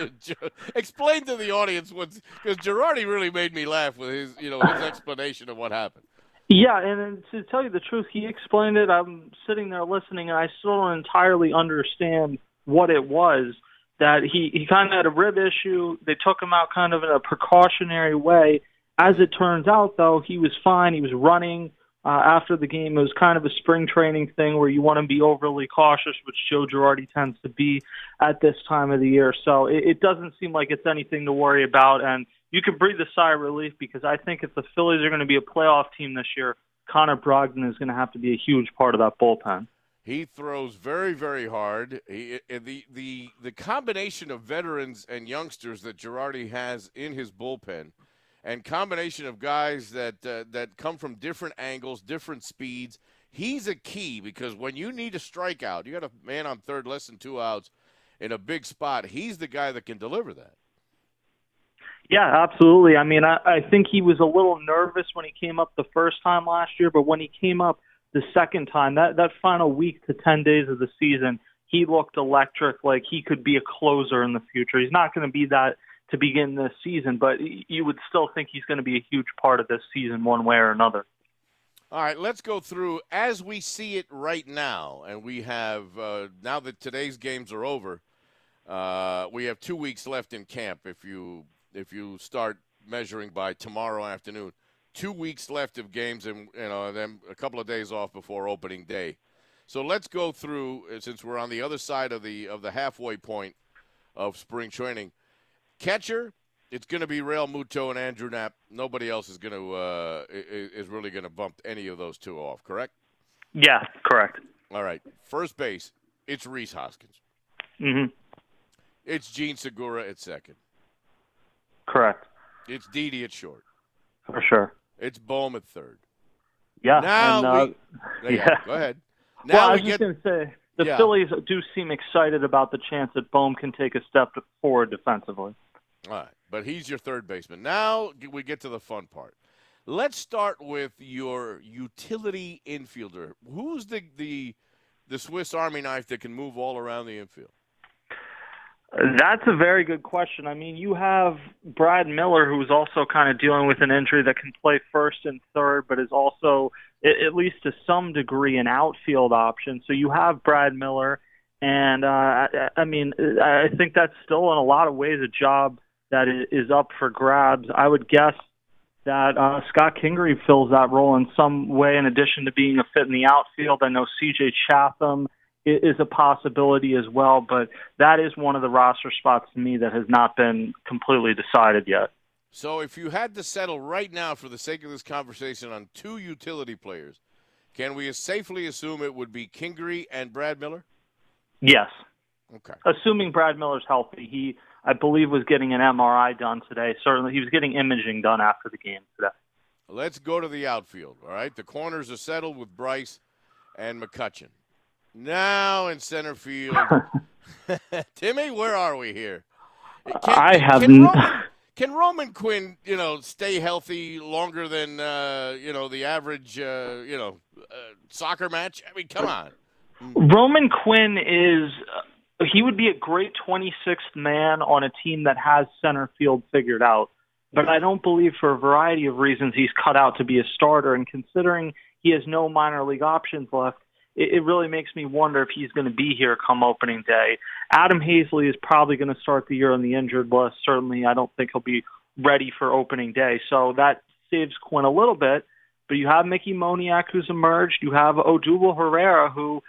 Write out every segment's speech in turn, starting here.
Explain to the audience what's because Girardi really made me laugh with his, you know, his explanation of what happened. Yeah, and to tell you the truth, he explained it. I'm sitting there listening, and I still don't entirely understand what it was. That he he kind of had a rib issue. They took him out kind of in a precautionary way. As it turns out, though, he was fine. He was running uh, after the game. It was kind of a spring training thing where you want to be overly cautious, which Joe Girardi tends to be at this time of the year. So it, it doesn't seem like it's anything to worry about. And you can breathe a sigh of relief because I think if the Phillies are going to be a playoff team this year, Connor Brogdon is going to have to be a huge part of that bullpen. He throws very, very hard. He, the the the combination of veterans and youngsters that Girardi has in his bullpen – and combination of guys that uh, that come from different angles, different speeds. He's a key because when you need a strikeout, you got a man on third, less than two outs, in a big spot. He's the guy that can deliver that. Yeah, absolutely. I mean, I, I think he was a little nervous when he came up the first time last year, but when he came up the second time, that that final week to ten days of the season, he looked electric. Like he could be a closer in the future. He's not going to be that to begin this season, but you would still think he's going to be a huge part of this season one way or another. All right, let's go through as we see it right now, and we have uh, now that today's games are over. Uh, we have two weeks left in camp. If you if you start measuring by tomorrow afternoon, two weeks left of games, and you know then a couple of days off before opening day. So let's go through since we're on the other side of the of the halfway point of spring training. Catcher, it's going to be Realmuto and Andrew Knapp. Nobody else is going to uh, is really going to bump any of those two off. Correct? Yeah, correct. All right. First base, it's Rhys Hoskins. Mm-hmm. It's Jean Segura at second. Correct. It's Didi at short. For sure. It's Bohm at third. Yeah. Now and, uh, we, yeah. Go ahead. Now well, I was we just going to say the Yeah. Phillies do seem excited about the chance that Bohm can take a step forward defensively. All right, but he's your third baseman. Now we get to the fun part. Let's start with your utility infielder. Who's the the the Swiss Army knife that can move all around the infield? That's a very good question. I mean, you have Brad Miller, who's also kind of dealing with an injury that can play first and third, but is also, at least to some degree, an outfield option. So you have Brad Miller, and uh, I, I mean, I think that's still in a lot of ways a job that is up for grabs. I would guess that uh, Scott Kingery fills that role in some way, in addition to being a fit in the outfield. I know C.J. Chatham is a possibility as well, but that is one of the roster spots to me that has not been completely decided yet. So if you had to settle right now for the sake of this conversation on two utility players, can we safely assume it would be Kingery and Brad Miller? Yes, Okay. assuming Brad Miller's healthy. He, I believe, was getting an MRI done today. Certainly, he was getting imaging done after the game today. Let's go to the outfield. All right. The corners are settled with Bryce and McCutchen. Now in center field. Timmy, where are we here? I have can n- Roman, can Roman Quinn, you know, stay healthy longer than uh, you know the average, uh, you know, uh, soccer match? I mean, come on. Roman Quinn is uh, he would be a great 26th man on a team that has center field figured out. But I don't believe for a variety of reasons he's cut out to be a starter and considering he has no minor league options left, it, it really makes me wonder if he's going to be here come opening day. Adam Haseley is probably going to start the year on the injured list. Certainly, I don't think he'll be ready for opening day. So that saves Quinn a little bit. But you have Mickey Moniak who's emerged. You have Odubel Herrera who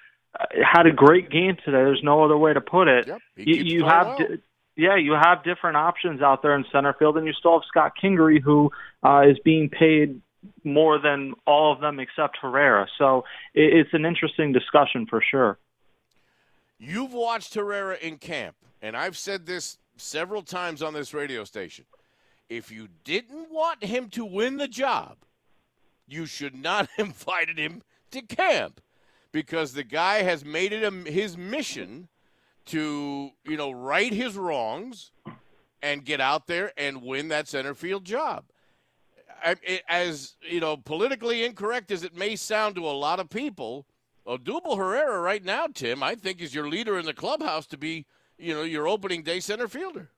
had a great game today. There's no other way to put it. Yep. You, you have, di- yeah, you have different options out there in center field, and you still have Scott Kingery who uh, is being paid more than all of them except Herrera. So it, it's an interesting discussion for sure. You've watched Herrera in camp, and I've said this several times on this radio station. If you didn't want him to win the job, you should not have invited him to camp because the guy has made it a, his mission to, you know, right his wrongs and get out there and win that center field job. I, it, as, you know, politically incorrect as it may sound to a lot of people, Odubel Herrera right now, Tim, I think is your leader in the clubhouse to be, you know, your opening day center fielder.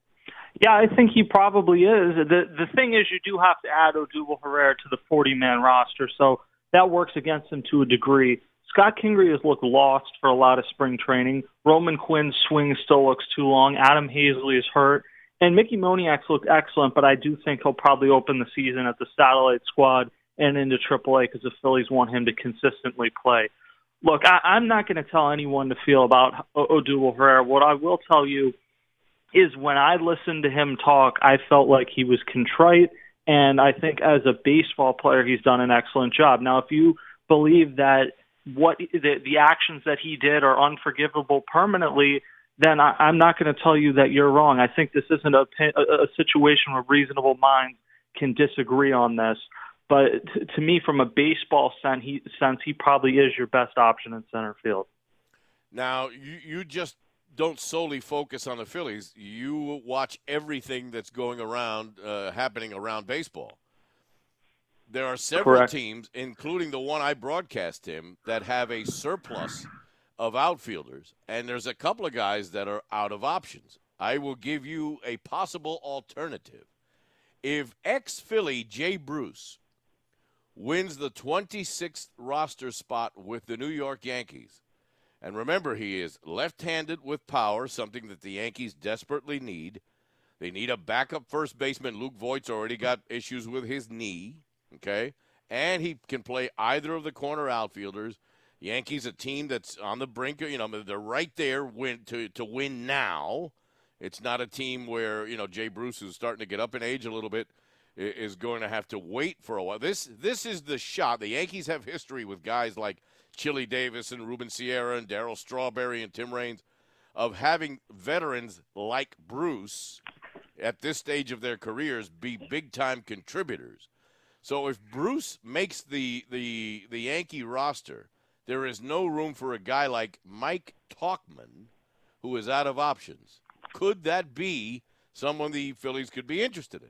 Yeah, I think he probably is. The the thing is, you do have to add Odubel Herrera to the 40 man roster, so that works against him to a degree. Scott Kingery has looked lost for a lot of spring training. Roman Quinn's swing still looks too long. Adam Haseley is hurt. And Mickey Moniak's looked excellent, but I do think he'll probably open the season at the satellite squad and into AAA because the Phillies want him to consistently play. Look, I, I'm not going to tell anyone to feel about Odubel Herrera. What I will tell you is when I listened to him talk, I felt like he was contrite, and I think as a baseball player, he's done an excellent job. Now, if you believe that what the, the actions that he did are unforgivable permanently, then I, I'm not going to tell you that you're wrong. I think this isn't a, a, a situation where reasonable minds can disagree on this. But t- to me, from a baseball sense he, sense, he probably is your best option in center field. Now, you, you just don't solely focus on the Phillies. You watch everything that's going around, uh, happening around baseball. There are several Correct. teams, including the one I broadcast him, that have a surplus of outfielders, and there's a couple of guys that are out of options. I will give you a possible alternative. If ex Philly Jay Bruce wins the 26th roster spot with the New York Yankees, and remember, he is left handed with power, something that the Yankees desperately need. They need a backup first baseman. Luke Voit's already got issues with his knee, okay? And he can play either of the corner outfielders. Yankees, a team that's on the brink, of, you know, they're right there win, to, to win now. It's not a team where, you know, Jay Bruce, who's starting to get up in age a little bit, is going to have to wait for a while. This this is the shot. The Yankees have history with guys like Chili Davis and Ruben Sierra and Darryl Strawberry and Tim Raines of having veterans like Bruce at this stage of their careers be big time contributors. So if Bruce makes the the the Yankee roster, there is no room for a guy like Mike Tauchman, who is out of options. Could that be someone the Phillies could be interested in?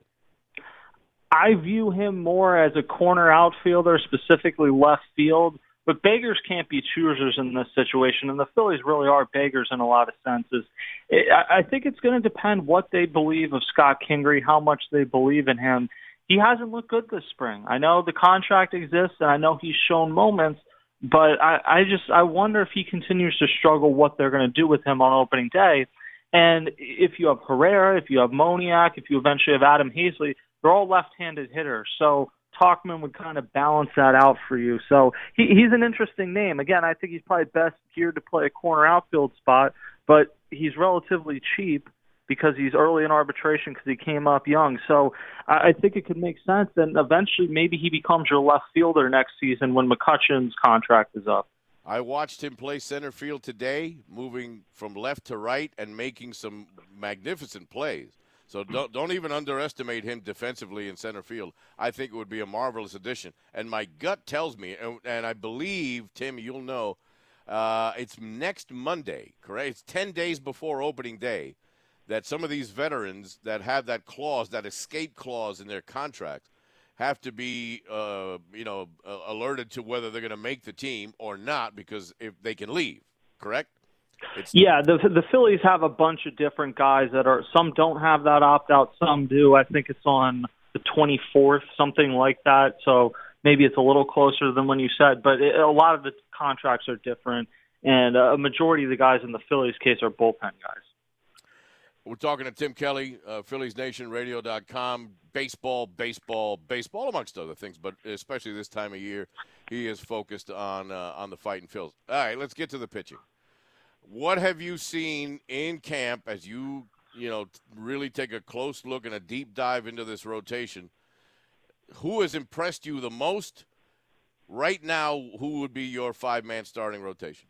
I view him more as a corner outfielder, specifically left field. But beggars can't be choosers in this situation, and the Phillies really are beggars in a lot of senses. I think it's going to depend what they believe of Scott Kingery, how much they believe in him. He hasn't looked good this spring. I know the contract exists, and I know he's shown moments, but I, I just I wonder if he continues to struggle, what they're going to do with him on opening day. And if you have Herrera, if you have Moniak, if you eventually have Adam Haseley, they're all left-handed hitters. So Tauchman would kind of balance that out for you. So he, he's an interesting name. Again, I think he's probably best geared to play a corner outfield spot, but he's relatively cheap because he's early in arbitration because he came up young. So I, I think it could make sense. And eventually, maybe he becomes your left fielder next season when McCutchen's contract is up. I watched him play center field today, moving from left to right and making some magnificent plays. So don't don't even underestimate him defensively in center field. I think it would be a marvelous addition. And my gut tells me, and, and I believe Tim, you'll know, uh, it's next Monday, correct? It's ten days before opening day that some of these veterans that have that clause, that escape clause in their contracts, have to be, uh, you know, uh, alerted to whether they're going to make the team or not because if they can leave, correct? It's yeah, the the Phillies have a bunch of different guys that are some don't have that opt out, some do. I think it's on the 24th, something like that. So maybe it's a little closer than when you said, but it, a lot of the contracts are different, and a majority of the guys in the Phillies case are bullpen guys. We're talking to Tim Kelly, uh, PhilliesNationRadio.com. Baseball, baseball, baseball, amongst other things, but especially this time of year, he is focused on uh, on the fighting Phils. All right, let's get to the pitching. What have you seen in camp as you, you know, really take a close look and a deep dive into this rotation? Who has impressed you the most right now? Who would be your five man starting rotation?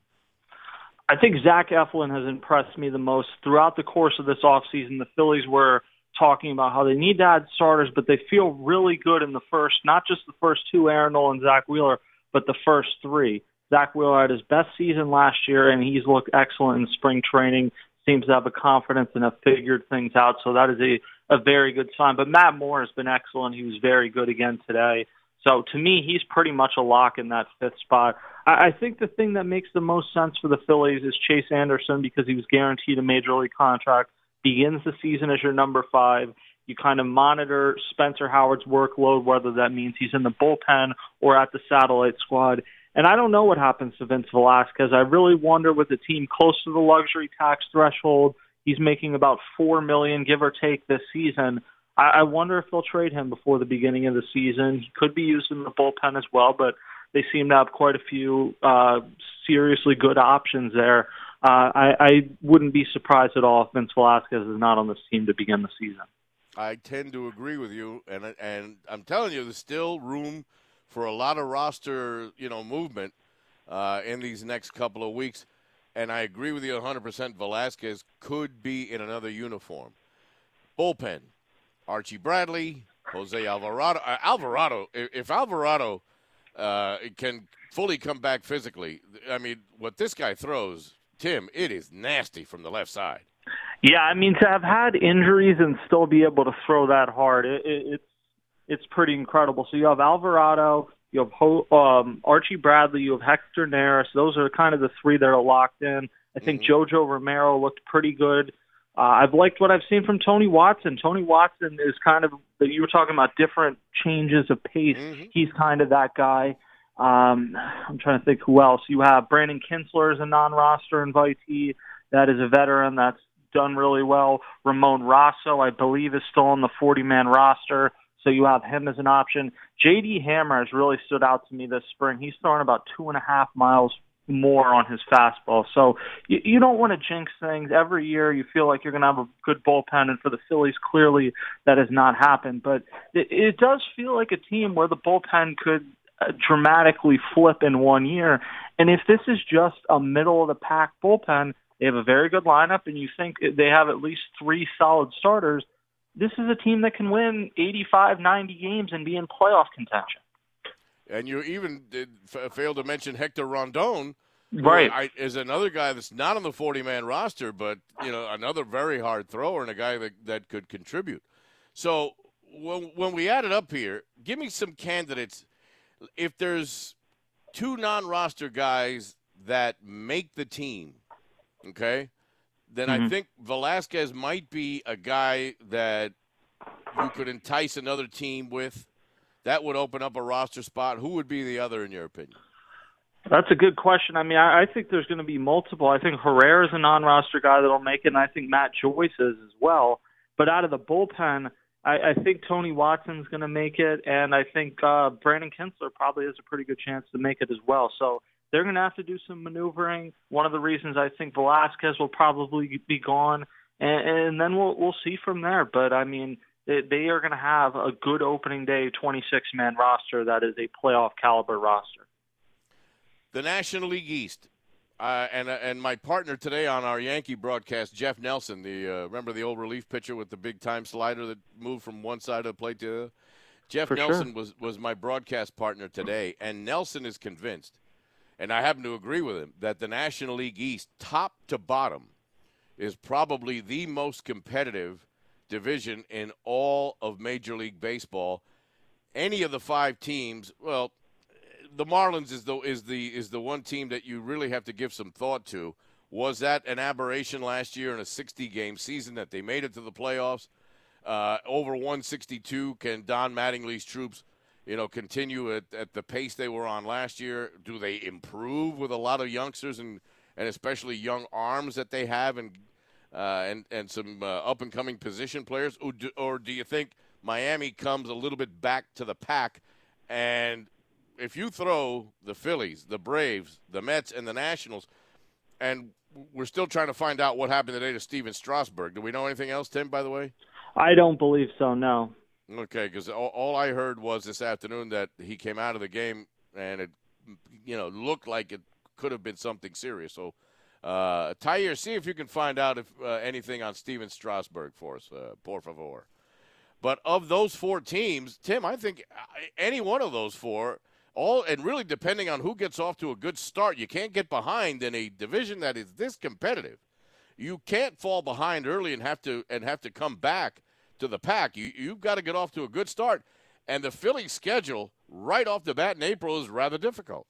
I think Zach Eflin has impressed me the most throughout the course of this offseason. The Phillies were talking about how they need to add starters, but they feel really good in the first, not just the first two, Aaron Nola and Zack Wheeler, but the first three. Zack Wheeler had his best season last year, and he's looked excellent in spring training. Seems to have a confidence and have figured things out, so that is a, a very good sign. But Matt Moore has been excellent. He was very good again today. So to me, he's pretty much a lock in that fifth spot. I, I think the thing that makes the most sense for the Phillies is Chase Anderson because he was guaranteed a major league contract begins the season as your number five. You kind of monitor Spencer Howard's workload, whether that means he's in the bullpen or at the satellite squad. And I don't know what happens to Vince Velasquez. I really wonder with the team close to the luxury tax threshold, he's making about four million, give or take, this season. I, I wonder if they'll trade him before the beginning of the season. He could be used in the bullpen as well, but they seem to have quite a few uh, seriously good options there. Uh, I, I wouldn't be surprised at all if Vince Velasquez is not on this team to begin the season. I tend to agree with you, and and I'm telling you, there's still room for a lot of roster, you know, movement uh, in these next couple of weeks. And I agree with you 100%. Velasquez could be in another uniform. Bullpen: Archie Bradley, Jose Alvarado. Uh, Alvarado, if Alvarado uh, can fully come back physically, I mean, what this guy throws, Tim, it is nasty from the left side. Yeah, I mean to have had injuries and still be able to throw that hard, it, it, it's it's pretty incredible. So you have Alvarado, you have Ho, um, Archie Bradley, you have Hector Neris. Those are kind of the three that are locked in. I think mm-hmm. Jojo Romero looked pretty good. Uh, I've liked what I've seen from Tony Watson. Tony Watson is kind of that you were talking about different changes of pace. Mm-hmm. He's kind of that guy. Um, I'm trying to think who else. You have Brandon Kintzler as a non-roster invitee. That is a veteran that's done really well. Ramon Rosso, I believe, is still on the 40-man roster, so you have him as an option. J.D. Hammer has really stood out to me this spring. He's throwing about two and a half miles more on his fastball. So you, you don't want to jinx things. Every year you feel like you're going to have a good bullpen, and for the Phillies, clearly that has not happened. But it, it does feel like a team where the bullpen could uh, dramatically flip in one year. And if this is just a middle of the pack bullpen, they have a very good lineup, and you think they have at least three solid starters. This is a team that can win 85, 90 games and be in playoff contention. And you even did f- fail to mention Hector Rondon, right? I, is another guy that's not on the 40-man roster, but you know another very hard thrower and a guy that, that could contribute. So when when we add it up here, give me some candidates. If there's two non-roster guys that make the team, okay, then mm-hmm. I think Velasquez might be a guy that you could entice another team with that would open up a roster spot. Who would be the other, in your opinion? That's a good question. I mean, I, I think there's going to be multiple. I think Herrera is a non-roster guy that'll make it, and I think Matt Joyce is as well. But out of the bullpen, I, I think Tony Watson's going to make it, and I think uh, Brandon Kintzler probably has a pretty good chance to make it as well. So they're going to have to do some maneuvering. One of the reasons I think Velasquez will probably be gone, and, and then we'll we'll see from there. But I mean, they are going to have a good opening day 26 man roster that is a playoff caliber roster. The National League East. Uh, and uh, and my partner today on our Yankee broadcast, Jeff Nelson, the uh, remember the old relief pitcher with the big time slider that moved from one side of the plate to the other. Jeff For Nelson sure. was was my broadcast partner today, and Nelson is convinced, and I happen to agree with him that the National League East, top to bottom, is probably the most competitive division in all of Major League Baseball. Any of the five teams, well, the Marlins is the is the is the one team that you really have to give some thought to. Was that an aberration last year in a 60 game season that they made it to the playoffs? Uh, over 162, can Don Mattingly's troops, you know, continue at, at the pace they were on last year? Do they improve with a lot of youngsters and and especially young arms that they have and uh, and and some uh, up and coming position players, or do, or do you think Miami comes a little bit back to the pack? And if you throw the Phillies, the Braves, the Mets, and the Nationals, and we're still trying to find out what happened today to Stephen Strasburg. Do we know anything else, Tim? By the way, I don't believe so. No. Okay, because all, all I heard was this afternoon that he came out of the game and it, you know, looked like it could have been something serious. So uh, Tyre, see if you can find out if uh, anything on Stephen Strasburg for us, uh, por favor. But of those four teams, Tim, I think uh, any one of those four, all and really depending on who gets off to a good start, you can't get behind in a division that is this competitive. You can't fall behind early and have to and have to come back to the pack. You you've got to get off to a good start, and the Phillies' schedule right off the bat in April is rather difficult.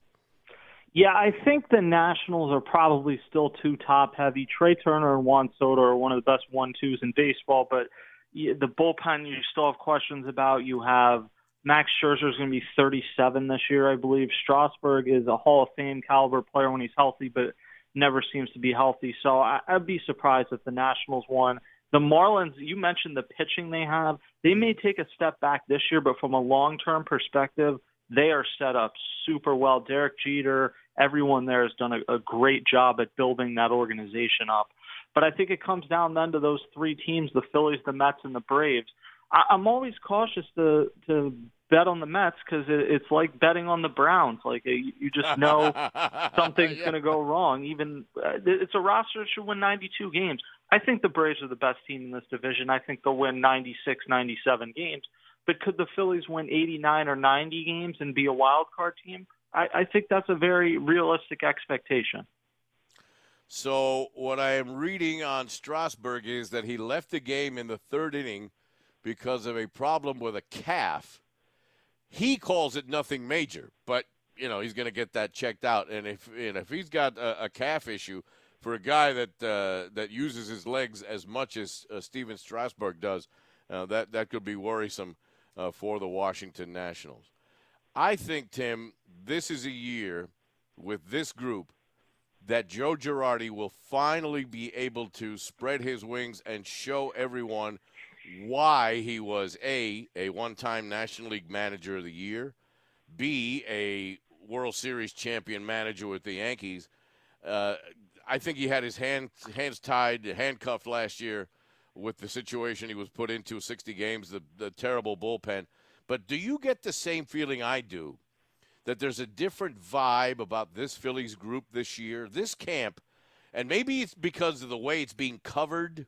Yeah, I think the Nationals are probably still too top heavy. Trea Turner and Juan Soto are one of the best one twos in baseball, but the bullpen you still have questions about. You have Max Scherzer is going to be 37 this year, I believe. Strasburg is a Hall of Fame caliber player when he's healthy, but never seems to be healthy. So I'd be surprised if the Nationals won. The Marlins, you mentioned the pitching they have. They may take a step back this year, but from a long term perspective, they are set up super well. Derek Jeter, everyone there has done a, a great job at building that organization up. But I think it comes down then to those three teams: the Phillies, the Mets, and the Braves. I, I'm always cautious to to bet on the Mets because it, it's like betting on the Browns. Like you just know something's yeah. going to go wrong. Even uh, it's a roster that should win 92 games. I think the Braves are the best team in this division. I think they'll win 96, 97 games. But could the Phillies win 89 or 90 games and be a wild card team? I, I think that's a very realistic expectation. So what I am reading on Strasburg is that he left the game in the third inning because of a problem with a calf. He calls it nothing major, but you know he's going to get that checked out. And if and if he's got a, a calf issue for a guy that uh, that uses his legs as much as uh, Stephen Strasburg does, uh, that that could be worrisome uh, for the Washington Nationals. I think Tim, this is a year with this group that Joe Girardi will finally be able to spread his wings and show everyone why he was a a one-time National League Manager of the Year, b a World Series champion manager with the Yankees. Uh, I think he had his hands hands tied, handcuffed last year with the situation he was put into 60 games, the, the terrible bullpen. But do you get the same feeling I do that there's a different vibe about this Phillies group this year, this camp, and maybe it's because of the way it's being covered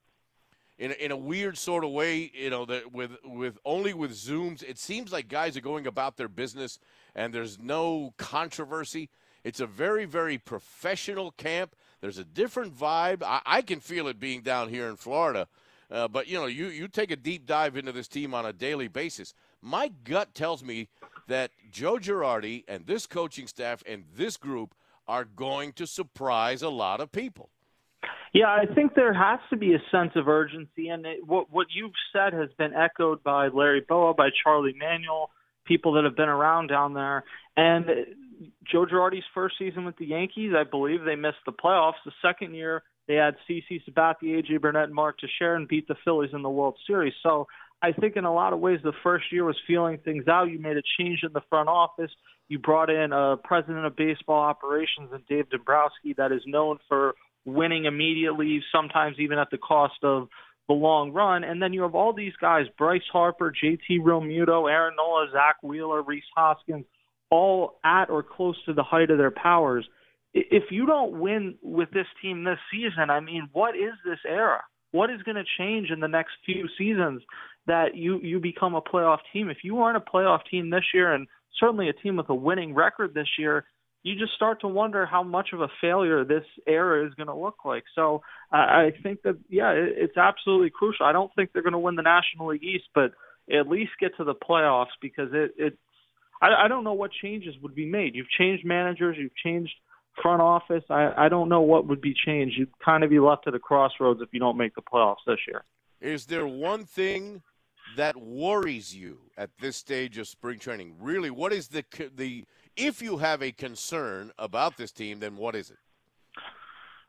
in in a weird sort of way, you know, that with with only with zooms, it seems like guys are going about their business and there's no controversy. It's a very very professional camp. There's a different vibe. I, I can feel it being down here in Florida. Uh, but you know, you you take a deep dive into this team on a daily basis. My gut tells me that Joe Girardi and this coaching staff and this group are going to surprise a lot of people. Yeah, I think there has to be a sense of urgency, and it, what what you've said has been echoed by Larry Bowa, by Charlie Manuel, people that have been around down there. And Joe Girardi's first season with the Yankees, I believe they missed the playoffs. The second year, they had CC Sabathia, AJ Burnett, and Mark Teixeira, and beat the Phillies in the World Series. So I think in a lot of ways, the first year was feeling things out. You made a change in the front office. You brought in a president of baseball operations and Dave Dombrowski that is known for winning immediately, sometimes even at the cost of the long run. And then you have all these guys Bryce Harper, JT Realmuto, Aaron Nola, Zack Wheeler, Rhys Hoskins, all at or close to the height of their powers. If you don't win with this team this season, I mean, what is this era? What is going to change in the next few seasons that you you become a playoff team? If you aren't a playoff team this year, and certainly a team with a winning record this year, you just start to wonder how much of a failure this era is going to look like. So I think that yeah, it, it's absolutely crucial. I don't think they're going to win the National League East, but at least get to the playoffs because it it. I, I don't know what changes would be made. You've changed managers, you've changed front office. I, I don't know what would be changed. You'd kind of be left at a crossroads if you don't make the playoffs this year. Is there one thing that worries you at this stage of spring training? Really, what is the the if you have a concern about this team, then what is it?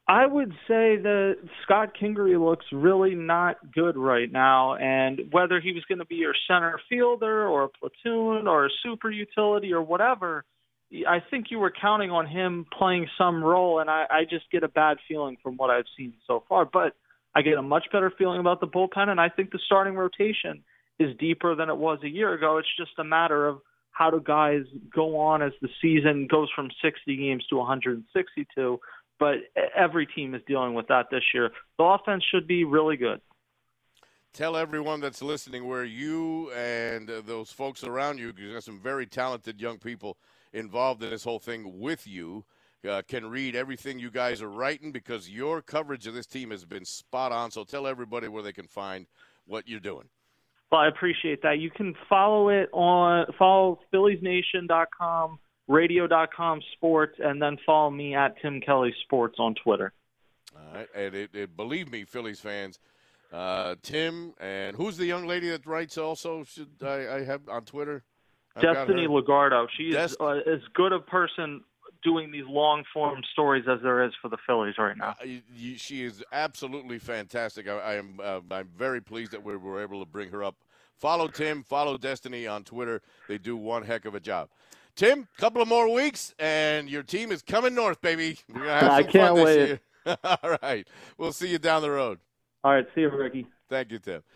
I would say that Scott Kingery looks really not good right now, and whether he was going to be your center fielder or a platoon or a super utility or whatever, I think you were counting on him playing some role, and I, I just get a bad feeling from what I've seen so far. But I get a much better feeling about the bullpen, and I think the starting rotation is deeper than it was a year ago. It's just a matter of how do guys go on as the season goes from 60 games to 162. But every team is dealing with that this year. The offense should be really good. Tell everyone that's listening where you and uh, those folks around you, because you got some very talented young people involved in this whole thing with you, uh, can read everything you guys are writing because your coverage of this team has been spot on. So tell everybody where they can find what you're doing. Well, I appreciate that. You can follow it on follow PhilliesNation.com radio.com sports, and then follow me at Tim Kelly Sports on Twitter. All right, and it, it, believe me, Phillies fans, uh, Tim and who's the young lady that writes also? Should I, I have on Twitter? Destiny Lugardo. She is Dest- uh, as good a person doing these long form stories as there is for the Phillies right now. Uh, she is absolutely fantastic. I, I am uh, I'm very pleased that we were able to bring her up. Follow Tim, follow Destiny on Twitter. They do one heck of a job. Tim, couple of more weeks, and your team is coming north, baby. I can't wait. All right, we'll see you down the road. All right, see you, Ricky. Thank you, Tim.